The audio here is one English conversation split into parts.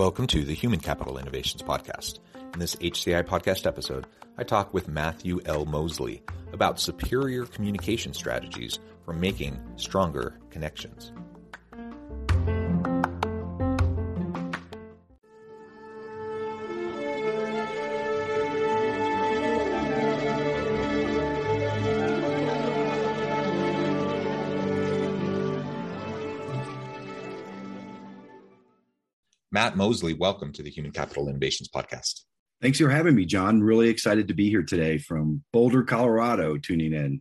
Welcome to the Human Capital Innovations Podcast. In this HCI podcast episode, I talk with Matthew L. Moseley about superior communication strategies for making stronger connections. Matt Moseley, welcome to the Human Capital Innovations Podcast. Thanks for having me, John. Really excited to be here today from Boulder, Colorado, tuning in.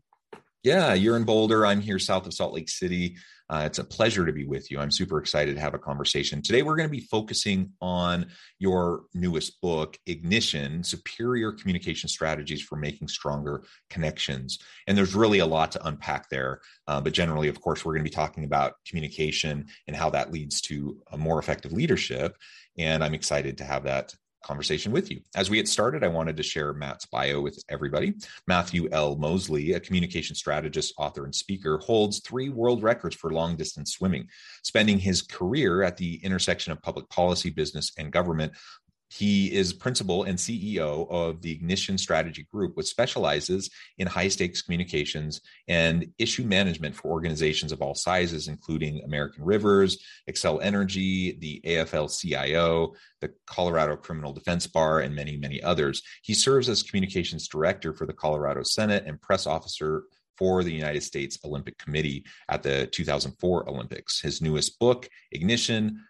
Yeah, you're in Boulder. I'm here south of Salt Lake City. Uh, it's a pleasure to be with you. I'm super excited to have a conversation. Today, we're going to be focusing on your newest book, Ignition Superior Communication Strategies for Making Stronger Connections. And there's really a lot to unpack there. Uh, but generally, of course, we're going to be talking about communication and how that leads to a more effective leadership. And I'm excited to have that conversation with you. As we get started, I wanted to share Matt's bio with everybody. Matthew L. Moseley, a communication strategist, author, and speaker, holds three world records for long distance swimming, spending his career at the intersection of public policy, business, and government, he is principal and CEO of the Ignition Strategy Group, which specializes in high stakes communications and issue management for organizations of all sizes, including American Rivers, Xcel Energy, the AFL CIO, the Colorado Criminal Defense Bar, and many, many others. He serves as communications director for the Colorado Senate and press officer for the United States Olympic Committee at the 2004 Olympics. His newest book, Ignition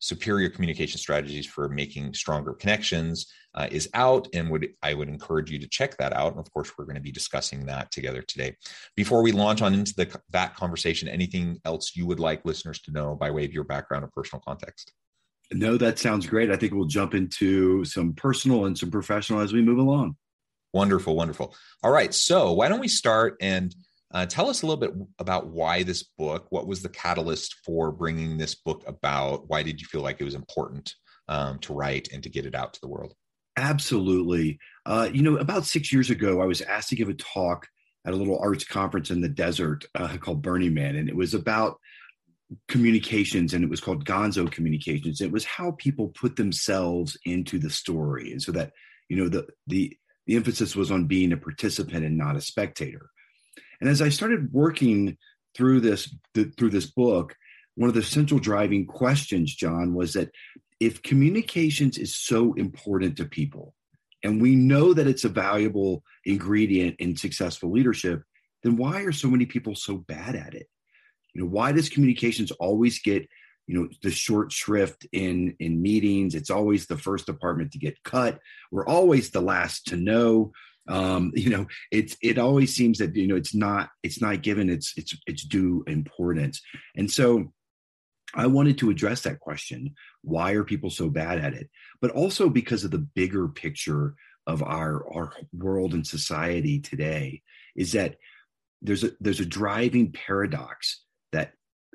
superior communication strategies for making stronger connections uh, is out and would i would encourage you to check that out. And of course we're going to be discussing that together today. Before we launch on into the, that conversation anything else you would like listeners to know by way of your background or personal context? No that sounds great. I think we'll jump into some personal and some professional as we move along. Wonderful wonderful. All right so why don't we start and uh, tell us a little bit about why this book. What was the catalyst for bringing this book about? Why did you feel like it was important um, to write and to get it out to the world? Absolutely. Uh, you know, about six years ago, I was asked to give a talk at a little arts conference in the desert uh, called Burning Man, and it was about communications and it was called gonzo communications it was how people put themselves into the story and so that you know the the the emphasis was on being a participant and not a spectator and as I started working through this the, through this book, one of the central driving questions, John, was that if communications is so important to people, and we know that it's a valuable ingredient in successful leadership, then why are so many people so bad at it? You know, why does communications always get you know the short shrift in in meetings? It's always the first department to get cut. We're always the last to know um, you know it's it always seems that you know it's not it's not given its its its due importance. And so i wanted to address that question why are people so bad at it? But also because of the bigger picture of our our world and society today is that there's a there's a driving paradox that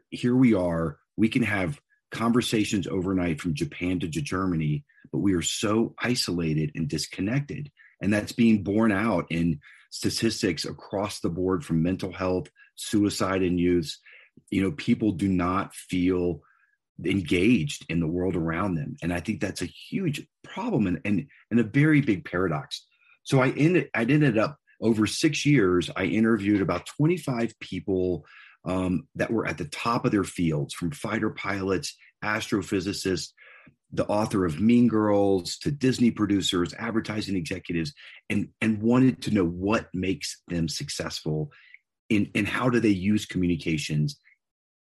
here we are we can have conversations overnight from japan to germany but we are so isolated and disconnected and that's being borne out in statistics across the board from mental health, suicide in youths. You know, people do not feel engaged in the world around them. And I think that's a huge problem and, and, and a very big paradox. So I ended, I ended up over six years, I interviewed about 25 people um, that were at the top of their fields from fighter pilots, astrophysicists, the author of Mean Girls to Disney producers, advertising executives, and and wanted to know what makes them successful in and how do they use communications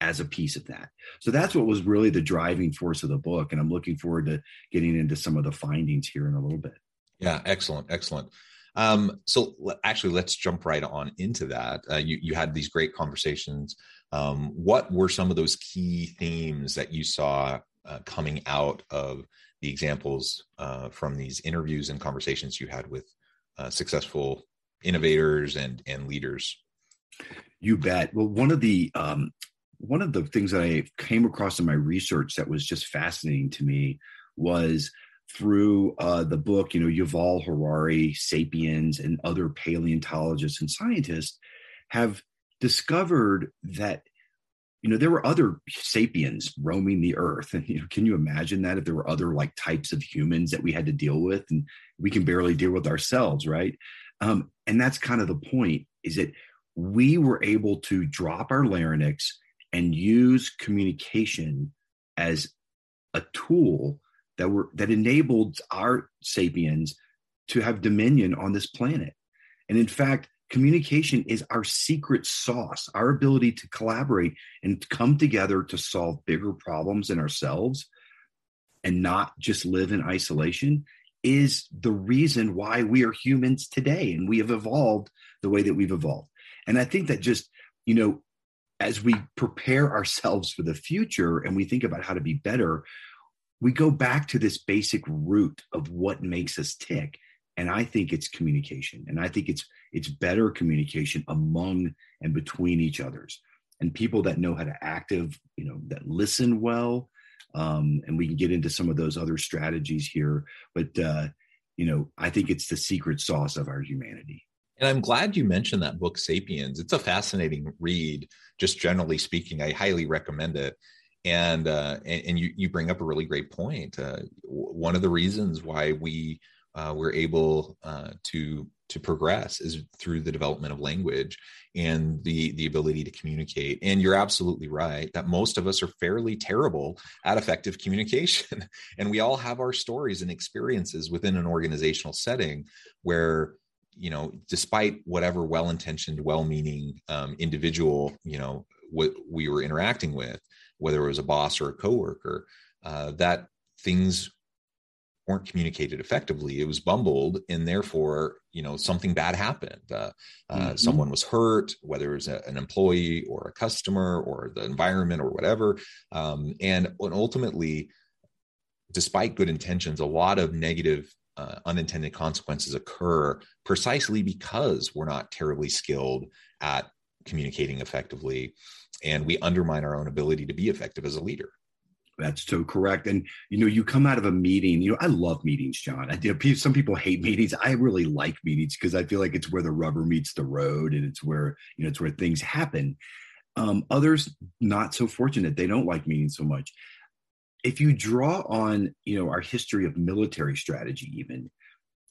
as a piece of that. So that's what was really the driving force of the book. And I'm looking forward to getting into some of the findings here in a little bit. Yeah, excellent, excellent. Um, so actually, let's jump right on into that. Uh, you you had these great conversations Um, what were some of those key themes that you saw uh, coming out of the examples uh, from these interviews and conversations you had with uh, successful innovators and and leaders? You bet. Well, one of the um, one of the things that I came across in my research that was just fascinating to me was through uh, the book, you know, Yuval Harari, Sapiens, and other paleontologists and scientists have discovered that you know there were other sapiens roaming the earth. And you know can you imagine that if there were other like types of humans that we had to deal with and we can barely deal with ourselves right? Um, and that's kind of the point is that we were able to drop our larynx and use communication as a tool that were that enabled our sapiens to have dominion on this planet. And in fact communication is our secret sauce our ability to collaborate and come together to solve bigger problems in ourselves and not just live in isolation is the reason why we are humans today and we have evolved the way that we've evolved. And i think that just you know as we prepare ourselves for the future and we think about how to be better we go back to this basic root of what makes us tick and i think it's communication and i think it's it's better communication among and between each others and people that know how to active you know that listen well um, and we can get into some of those other strategies here but uh, you know i think it's the secret sauce of our humanity. And i'm glad you mentioned that book sapiens. It's a fascinating read just generally speaking. I highly recommend it. And uh, and, and you you bring up a really great point. Uh, one of the reasons why we uh, we're able uh, to to progress is through the development of language and the the ability to communicate. And you're absolutely right that most of us are fairly terrible at effective communication. And we all have our stories and experiences within an organizational setting where you know despite whatever well-intentioned well-meaning um, individual you know what we were interacting with whether it was a boss or a coworker uh, that things weren't communicated effectively. It was bumbled and therefore you know something bad happened. Uh, uh, mm-hmm. someone was hurt whether it was a, an employee or a customer or the environment or whatever. Um, and, and ultimately despite good intentions a lot of negative uh, unintended consequences occur precisely because we're not terribly skilled at communicating effectively and we undermine our own ability to be effective as a leader that's so correct. And you know, you come out of a meeting. You know, I love meetings, John. I, know, some people hate meetings. I really like meetings because I feel like it's where the rubber meets the road, and it's where you know it's where things happen. Um, others not so fortunate; they don't like meetings so much. If you draw on you know our history of military strategy, even,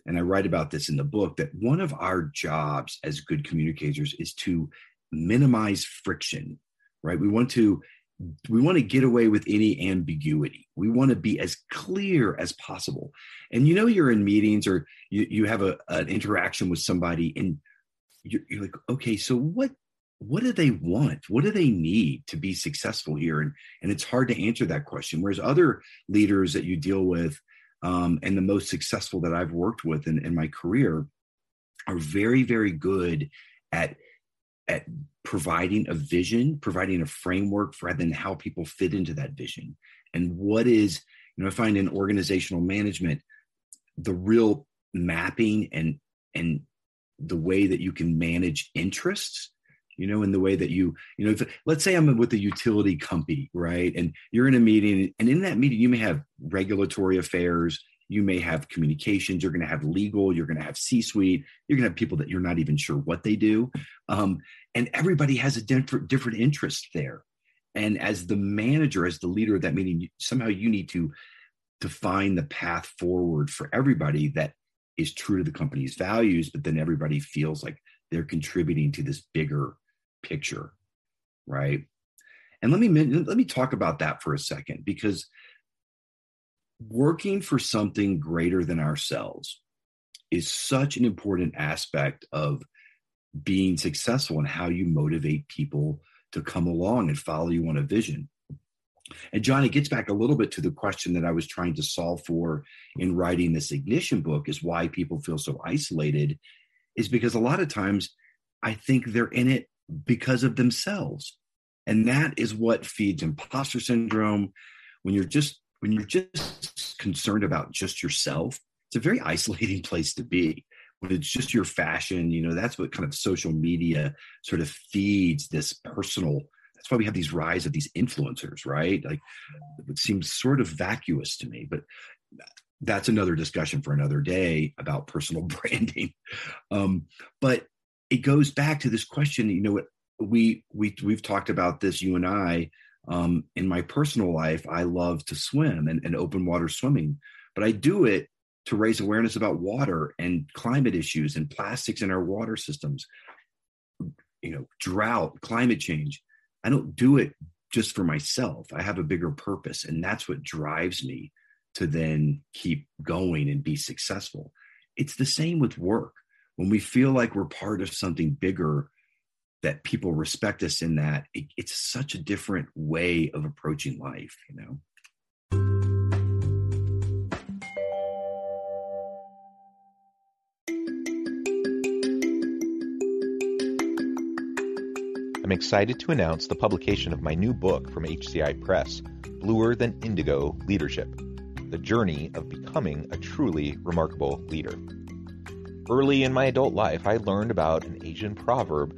and I write about this in the book, that one of our jobs as good communicators is to minimize friction. Right? We want to we want to get away with any ambiguity. We want to be as clear as possible. And you know, you're in meetings or you, you have a, an interaction with somebody and you're, you're like, okay, so what what do they want? What do they need to be successful here? And and it's hard to answer that question. Whereas other leaders that you deal with, um, and the most successful that I've worked with in, in my career, are very very good at at providing a vision, providing a framework for then how people fit into that vision. And what is, you know, I find in organizational management, the real mapping and and the way that you can manage interests you know in the way that you you know if, let's say i'm with a utility company right and you're in a meeting and in that meeting you may have regulatory affairs you may have communications you're going to have legal you're going to have c suite you're going to have people that you're not even sure what they do. Um, and everybody has a different different interest there. And as the manager as the leader of that meeting somehow you need to define the path forward for everybody that is true to the company's values but then everybody feels like they're contributing to this bigger picture right? And let me let me talk about that for a second because working for something greater than ourselves is such an important aspect of being successful and how you motivate people to come along and follow you on a vision. And John, it gets back a little bit to the question that I was trying to solve for in writing this ignition book is why people feel so isolated is because a lot of times I think they're in it because of themselves And that is what feeds imposter syndrome. When you're just when you're just concerned about just yourself, it's a very isolating place to be. When it's just your fashion, you know, that's what kind of social media sort of feeds this personal. That's why we have these rise of these influencers, right? Like it seems sort of vacuous to me, but that's another discussion for another day about personal branding. Um, but it goes back to this question, you know, we we we've talked about this, you and I, um, in my personal life, I love to swim and, and open water swimming, but I do it to raise awareness about water and climate issues and plastics in our water systems, you know, drought, climate change. I don't do it just for myself. I have a bigger purpose, and that's what drives me to then keep going and be successful. It's the same with work. When we feel like we're part of something bigger, that people respect us in that it, it's such a different way of approaching life you know I'm excited to announce the publication of my new book from HCI Press, Bluer Than Indigo Leadership The Journey of Becoming a Truly Remarkable Leader. Early in my adult life, I learned about an Asian proverb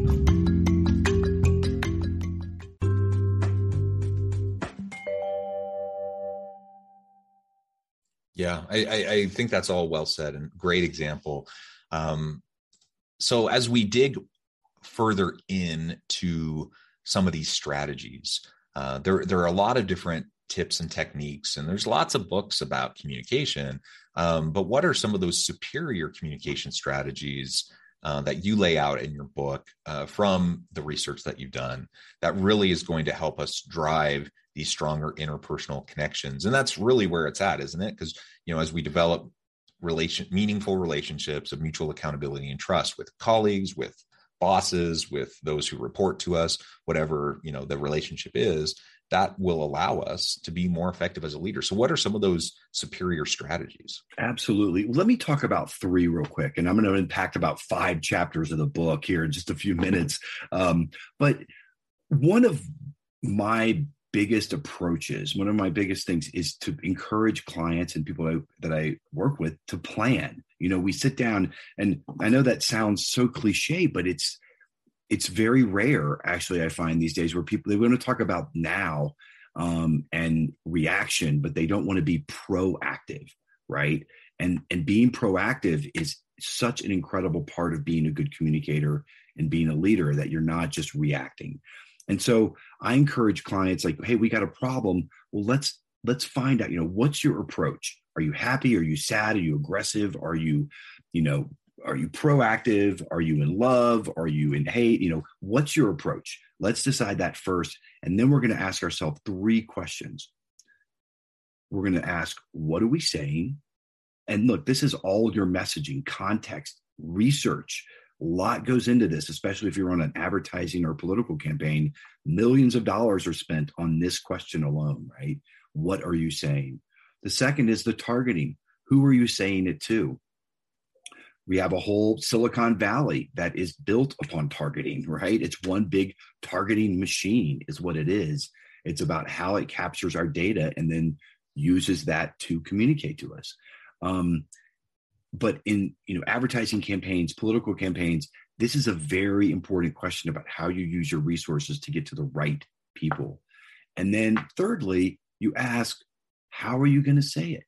Yeah, I, I, think that's all well said and great example. Um, so as we dig further in to some of these strategies, uh, there there are a lot of different tips and techniques, and there's lots of books about communication. Um, but what are some of those superior communication strategies uh, that you lay out in your book uh, from the research that you've done that really is going to help us drive these stronger interpersonal connections. And that's really where it's at isn't it? Because you know as we develop relation meaningful relationships of mutual accountability and trust with colleagues with bosses with those who report to us whatever you know the relationship is that will allow us to be more effective as a leader. So what are some of those superior strategies? Absolutely. Let me talk about three real quick and i'm going to impact about five chapters of the book here in just a few minutes. Um, but one of my biggest approaches, one of my biggest things is to encourage clients and people I, that I work with to plan. You know, we sit down and I know that sounds so cliche, but it's it's very rare actually I find these days where people they want to talk about now um, and reaction, but they don't want to be proactive, right? And and being proactive is such an incredible part of being a good communicator and being a leader that you're not just reacting. And so I encourage clients like, hey, we got a problem. Well, let's let's find out, you know, what's your approach? Are you happy? Are you sad? Are you aggressive? Are you, you know, are you proactive? Are you in love? Are you in hate? You know, what's your approach? Let's decide that first. And then we're going to ask ourselves three questions. We're going to ask, what are we saying? And look, this is all your messaging, context, research, a lot goes into this, especially if you're on an advertising or political campaign. Millions of dollars are spent on this question alone, right? What are you saying? The second is the targeting. Who are you saying it to? We have a whole Silicon Valley that is built upon targeting, right? It's one big targeting machine, is what it is. It's about how it captures our data and then uses that to communicate to us. Um, but in you know advertising campaigns political campaigns this is a very important question about how you use your resources to get to the right people. And then thirdly you ask how are you going to say it?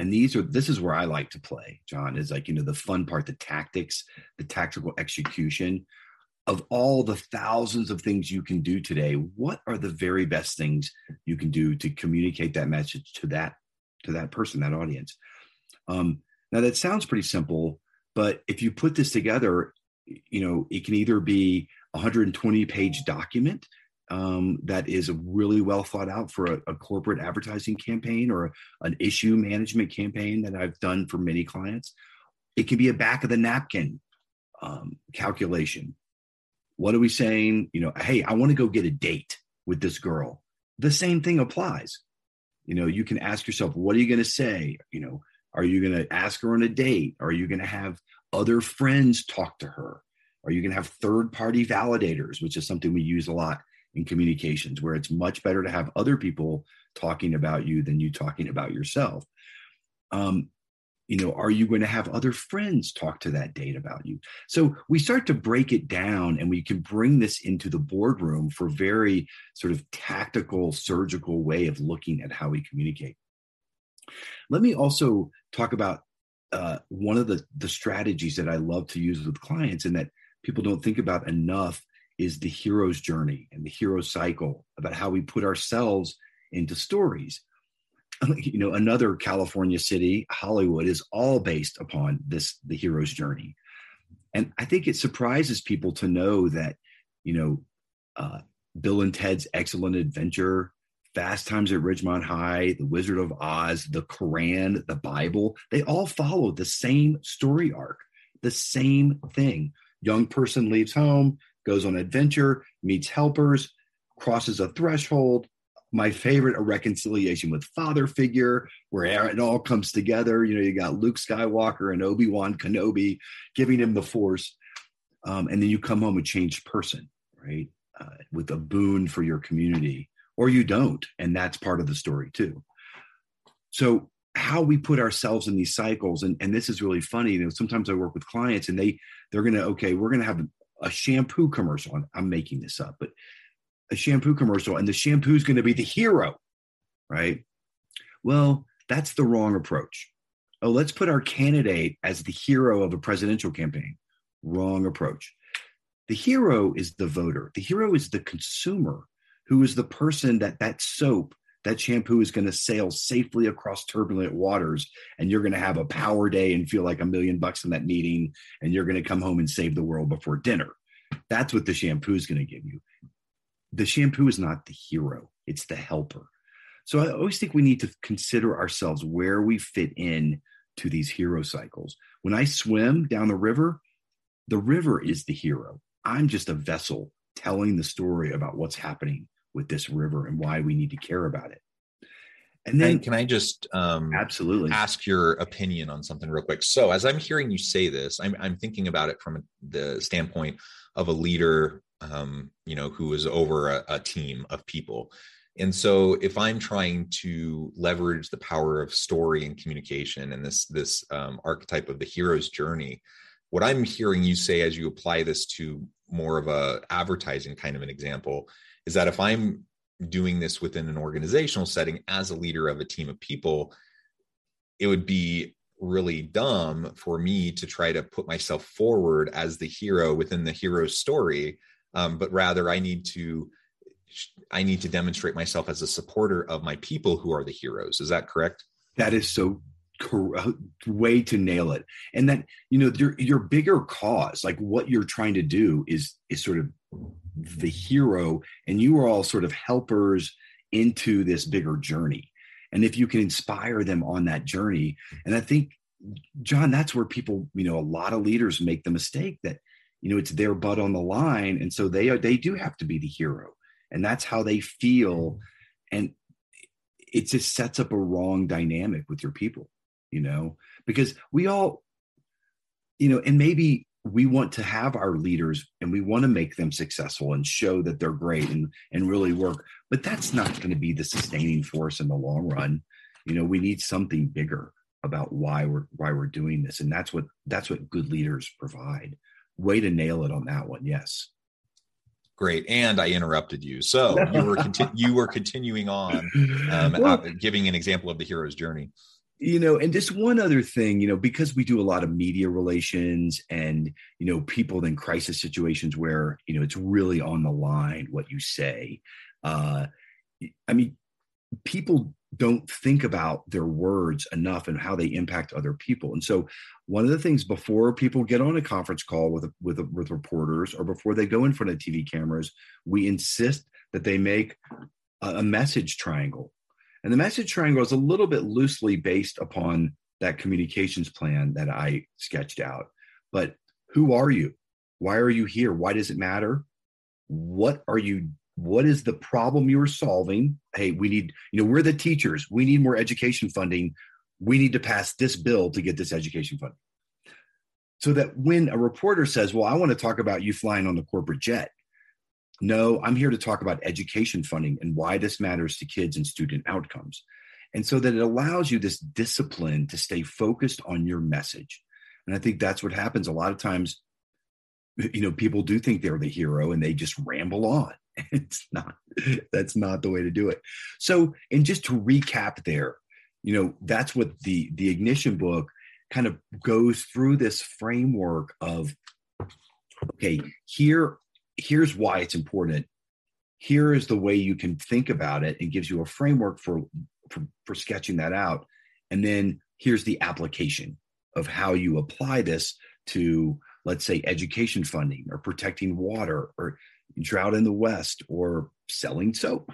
And these are this is where i like to play john is like you know the fun part the tactics the tactical execution. Of all the thousands of things you can do today what are the very best things you can do to communicate that message to that to that person that audience? Um, now that sounds pretty simple but if you put this together you know it can either be a 120 page document um, that is really well thought out for a, a corporate advertising campaign or a, an issue management campaign that I've done for many clients. It can be a back of the napkin um, calculation. What are we saying? You know, hey, I want to go get a date with this girl. The same thing applies. You know, you can ask yourself, what are you going to say? You know, are you going to ask her on a date? Are you going to have other friends talk to her? Are you going to have third party validators, which is something we use a lot in communications where it's much better to have other people talking about you than you talking about yourself um, you know are you going to have other friends talk to that date about you so we start to break it down and we can bring this into the boardroom for very sort of tactical surgical way of looking at how we communicate let me also talk about uh, one of the the strategies that i love to use with clients and that people don't think about enough is the hero's journey and the hero cycle about how we put ourselves into stories. You know, another California city, Hollywood, is all based upon this the hero's journey. And I think it surprises people to know that, you know, uh, Bill and Ted's Excellent Adventure, Fast Times at Ridgemont High, The Wizard of Oz, the Quran, the Bible, they all follow the same story arc, the same thing. Young person leaves home, goes on adventure, meets helpers, crosses a threshold. My favorite, a reconciliation with father figure, where it all comes together. You know, you got Luke Skywalker and Obi Wan Kenobi giving him the Force, um, and then you come home a changed person, right? Uh, with a boon for your community, or you don't, and that's part of the story too. So how we put ourselves in these cycles and, and this is really funny you know sometimes i work with clients and they they're gonna okay we're gonna have a shampoo commercial. I'm, making this up, but a shampoo commercial, and the shampoo is to be the hero, right? Well, that's the wrong approach. Oh, let's put our candidate as the hero of a presidential campaign. Wrong approach. The hero is the voter. The hero is the consumer who is the person that that soap, that shampoo is going to sail safely across turbulent waters and you're going to have a power day and feel like a million bucks in that meeting and you're going to come home and save the world before dinner. That's what the shampoo is going to give you. The shampoo is not the hero, it's the helper. So I always think we need to consider ourselves where we fit in to these hero cycles. When I swim down the river, the river is the hero. I'm just a vessel telling the story about what's happening with this river and why we need to care about it. And then, can I just um, absolutely ask your opinion on something real quick? So, as I'm hearing you say this, I'm, I'm thinking about it from the standpoint of a leader, um, you know, who is over a, a team of people. And so, if I'm trying to leverage the power of story and communication and this this um, archetype of the hero's journey, what I'm hearing you say as you apply this to more of a advertising kind of an example is that if I'm doing this within an organizational setting as a leader of a team of people, it would be really dumb for me to try to put myself forward as the hero within the hero's story. Um, but rather i need to i need to demonstrate myself as a supporter of my people who are the heroes. Is that correct? That is so Uh, way to nail it. And that you know your your bigger cause like what you're trying to do is is sort of the hero and you are all sort of helpers into this bigger journey. And if you can inspire them on that journey and i think john that's where people you know a lot of leaders make the mistake that you know it's their butt on the line and so they are they do have to be the hero. And that's how they feel. And it just sets up a wrong dynamic with your people you know? Because we all you know and maybe we want to have our leaders and we want to make them successful and show that they're great and and really work but that's not going to be the sustaining force in the long run. You know we need something bigger about why we're why we're doing this and that's what that's what good leaders provide. Way to nail it on that one yes. Great, and I interrupted you, so you were conti- you were continuing on, um, well, uh, giving an example of the hero's journey. You know, and just one other thing, you know, because we do a lot of media relations and you know people in crisis situations where you know it's really on the line what you say. Uh, I mean, people don't think about their words enough and how they impact other people. And so, one of the things before people get on a conference call with with with reporters or before they go in front of TV cameras, we insist that they make a, a message triangle. And the message triangle is a little bit loosely based upon that communications plan that I sketched out. But who are you? Why are you here? Why does it matter? What are you what is the problem you're solving hey we need you know we're the teachers we need more education funding we need to pass this bill to get this education funding so that when a reporter says well i want to talk about you flying on the corporate jet no i'm here to talk about education funding and why this matters to kids and student outcomes. And so that it allows you this discipline to stay focused on your message. And i think that's what happens. A lot of times you know people do think they're the hero and they just ramble on. It's not that's not the way to do it. So and just to recap there you know that's what the the ignition book kind of goes through this framework of okay here here's why it's important here is the way you can think about it and gives you a framework for for, for sketching that out and then here's the application of how you apply this to let's say education funding or protecting water or drought in the West or selling soap.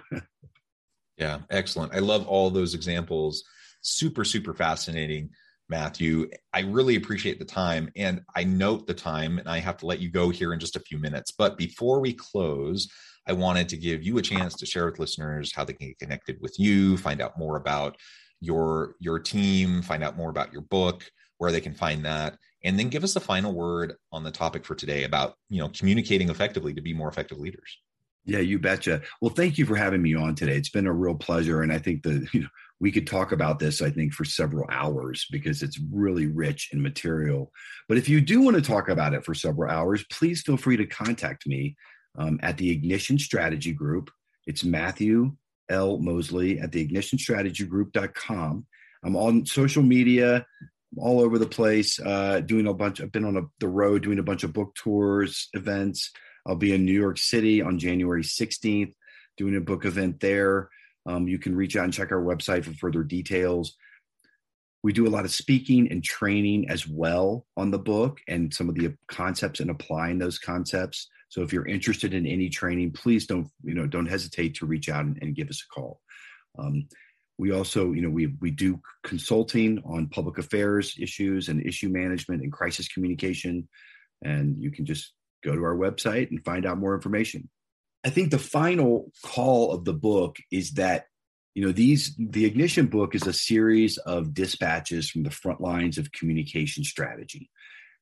yeah, excellent. I love all those examples. Super, super fascinating, Matthew. I really appreciate the time. And I note the time, and I have to let you go here in just a few minutes. But before we close, I wanted to give you a chance to share with listeners how they can get connected with you, find out more about your your team, find out more about your book, where they can find that, and then give us a final word on the topic for today about you know communicating effectively to be more effective leaders yeah you betcha well thank you for having me on today it's been a real pleasure and i think the you know we could talk about this i think for several hours because it's really rich in material but if you do want to talk about it for several hours please feel free to contact me um, at the ignition strategy group it's matthew l moseley at the ignitionstrategygroup.com i'm on social media all over the place, uh, doing a bunch. I've been on a, the road doing a bunch of book tours, events. I'll be in New York City on January 16th, doing a book event there. Um, you can reach out and check our website for further details. We do a lot of speaking and training as well on the book and some of the concepts and applying those concepts. So if you're interested in any training, please don't you know don't hesitate to reach out and, and give us a call. Um, we also, you know, we we do consulting on public affairs issues and issue management and crisis communication. And you can just go to our website and find out more information. I think the final call of the book is that you know these the ignition book is a series of dispatches from the front lines of communication strategy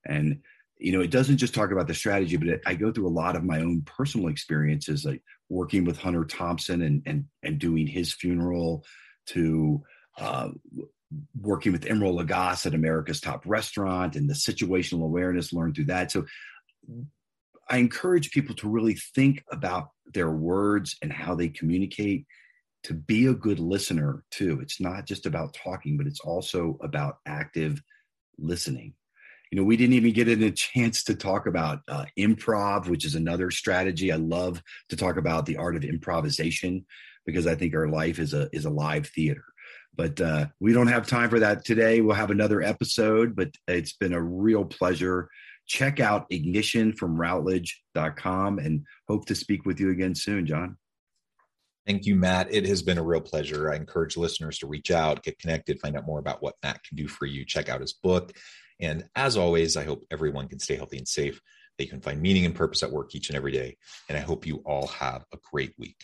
and you know it doesn't just talk about the strategy but it, i go through a lot of my own personal experiences like working with hunter thompson and and and doing his funeral to uh, working with Emeril Lagasse at America's Top Restaurant and the situational awareness learned through that. So I encourage people to really think about their words and how they communicate to be a good listener too. It's not just about talking, but it's also about active listening. You know, we didn't even get a chance to talk about uh, improv, which is another strategy. I love to talk about the art of improvisation because I think our life is a is a live theater. But uh, we don't have time for that today. We'll have another episode, but it's been a real pleasure. Check out ignition from routledge.com and hope to speak with you again soon, John. Thank you, Matt. It has been a real pleasure. I encourage listeners to reach out, get connected, find out more about what Matt can do for you. Check out his book. And as always, I hope everyone can stay healthy and safe. They can find meaning and purpose at work each and every day. And I hope you all have a great week.